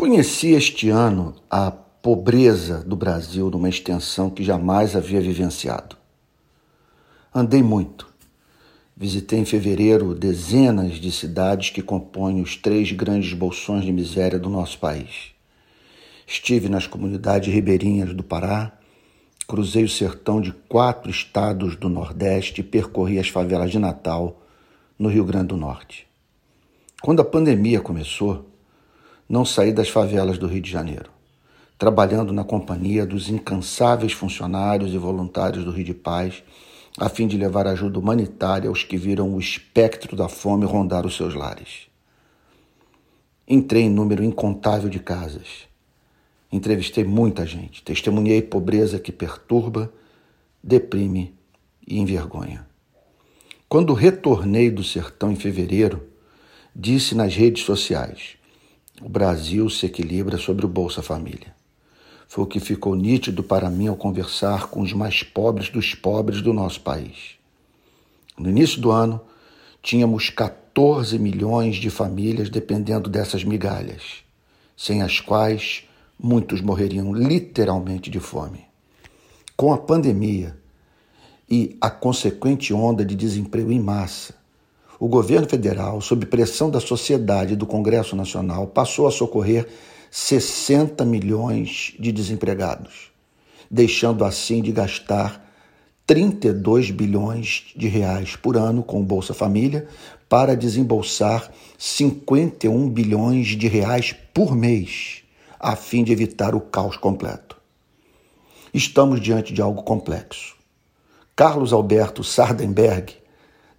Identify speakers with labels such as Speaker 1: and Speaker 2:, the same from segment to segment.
Speaker 1: Conheci este ano a pobreza do Brasil numa extensão que jamais havia vivenciado. Andei muito. Visitei em fevereiro dezenas de cidades que compõem os três grandes bolsões de miséria do nosso país. Estive nas comunidades ribeirinhas do Pará, cruzei o sertão de quatro estados do Nordeste e percorri as favelas de Natal, no Rio Grande do Norte. Quando a pandemia começou, não saí das favelas do Rio de Janeiro, trabalhando na companhia dos incansáveis funcionários e voluntários do Rio de Paz, a fim de levar ajuda humanitária aos que viram o espectro da fome rondar os seus lares. Entrei em número incontável de casas. Entrevistei muita gente, testemunhei pobreza que perturba, deprime e envergonha. Quando retornei do sertão em fevereiro, disse nas redes sociais: o Brasil se equilibra sobre o Bolsa Família. Foi o que ficou nítido para mim ao conversar com os mais pobres dos pobres do nosso país. No início do ano, tínhamos 14 milhões de famílias dependendo dessas migalhas, sem as quais muitos morreriam literalmente de fome. Com a pandemia e a consequente onda de desemprego em massa, o governo federal, sob pressão da sociedade e do Congresso Nacional, passou a socorrer 60 milhões de desempregados, deixando assim de gastar 32 bilhões de reais por ano com Bolsa Família para desembolsar 51 bilhões de reais por mês, a fim de evitar o caos completo. Estamos diante de algo complexo. Carlos Alberto Sardenberg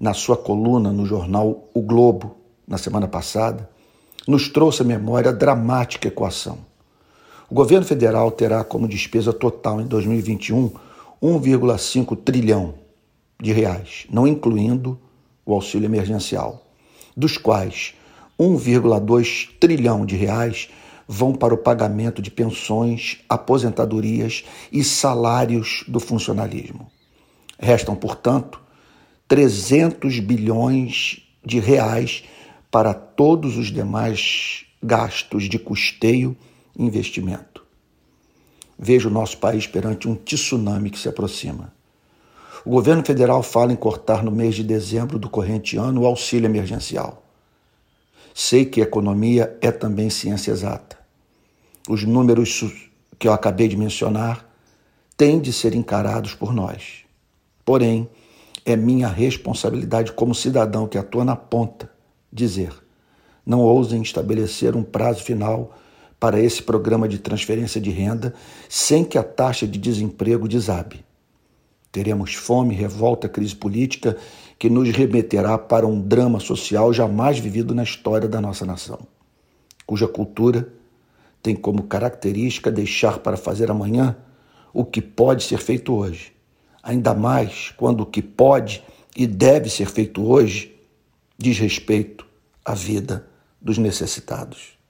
Speaker 1: na sua coluna no jornal O Globo, na semana passada, nos trouxe à memória a dramática equação. O governo federal terá como despesa total em 2021 1,5 trilhão de reais, não incluindo o auxílio emergencial, dos quais 1,2 trilhão de reais vão para o pagamento de pensões, aposentadorias e salários do funcionalismo. Restam, portanto, 300 bilhões de reais para todos os demais gastos de custeio e investimento. Vejo o nosso país perante um tsunami que se aproxima. O governo federal fala em cortar no mês de dezembro do corrente ano o auxílio emergencial. Sei que economia é também ciência exata. Os números que eu acabei de mencionar têm de ser encarados por nós. Porém, é minha responsabilidade como cidadão que atua na ponta dizer: não ousem estabelecer um prazo final para esse programa de transferência de renda sem que a taxa de desemprego desabe. Teremos fome, revolta, crise política que nos remeterá para um drama social jamais vivido na história da nossa nação, cuja cultura tem como característica deixar para fazer amanhã o que pode ser feito hoje ainda mais quando o que pode e deve ser feito hoje diz respeito à vida dos necessitados.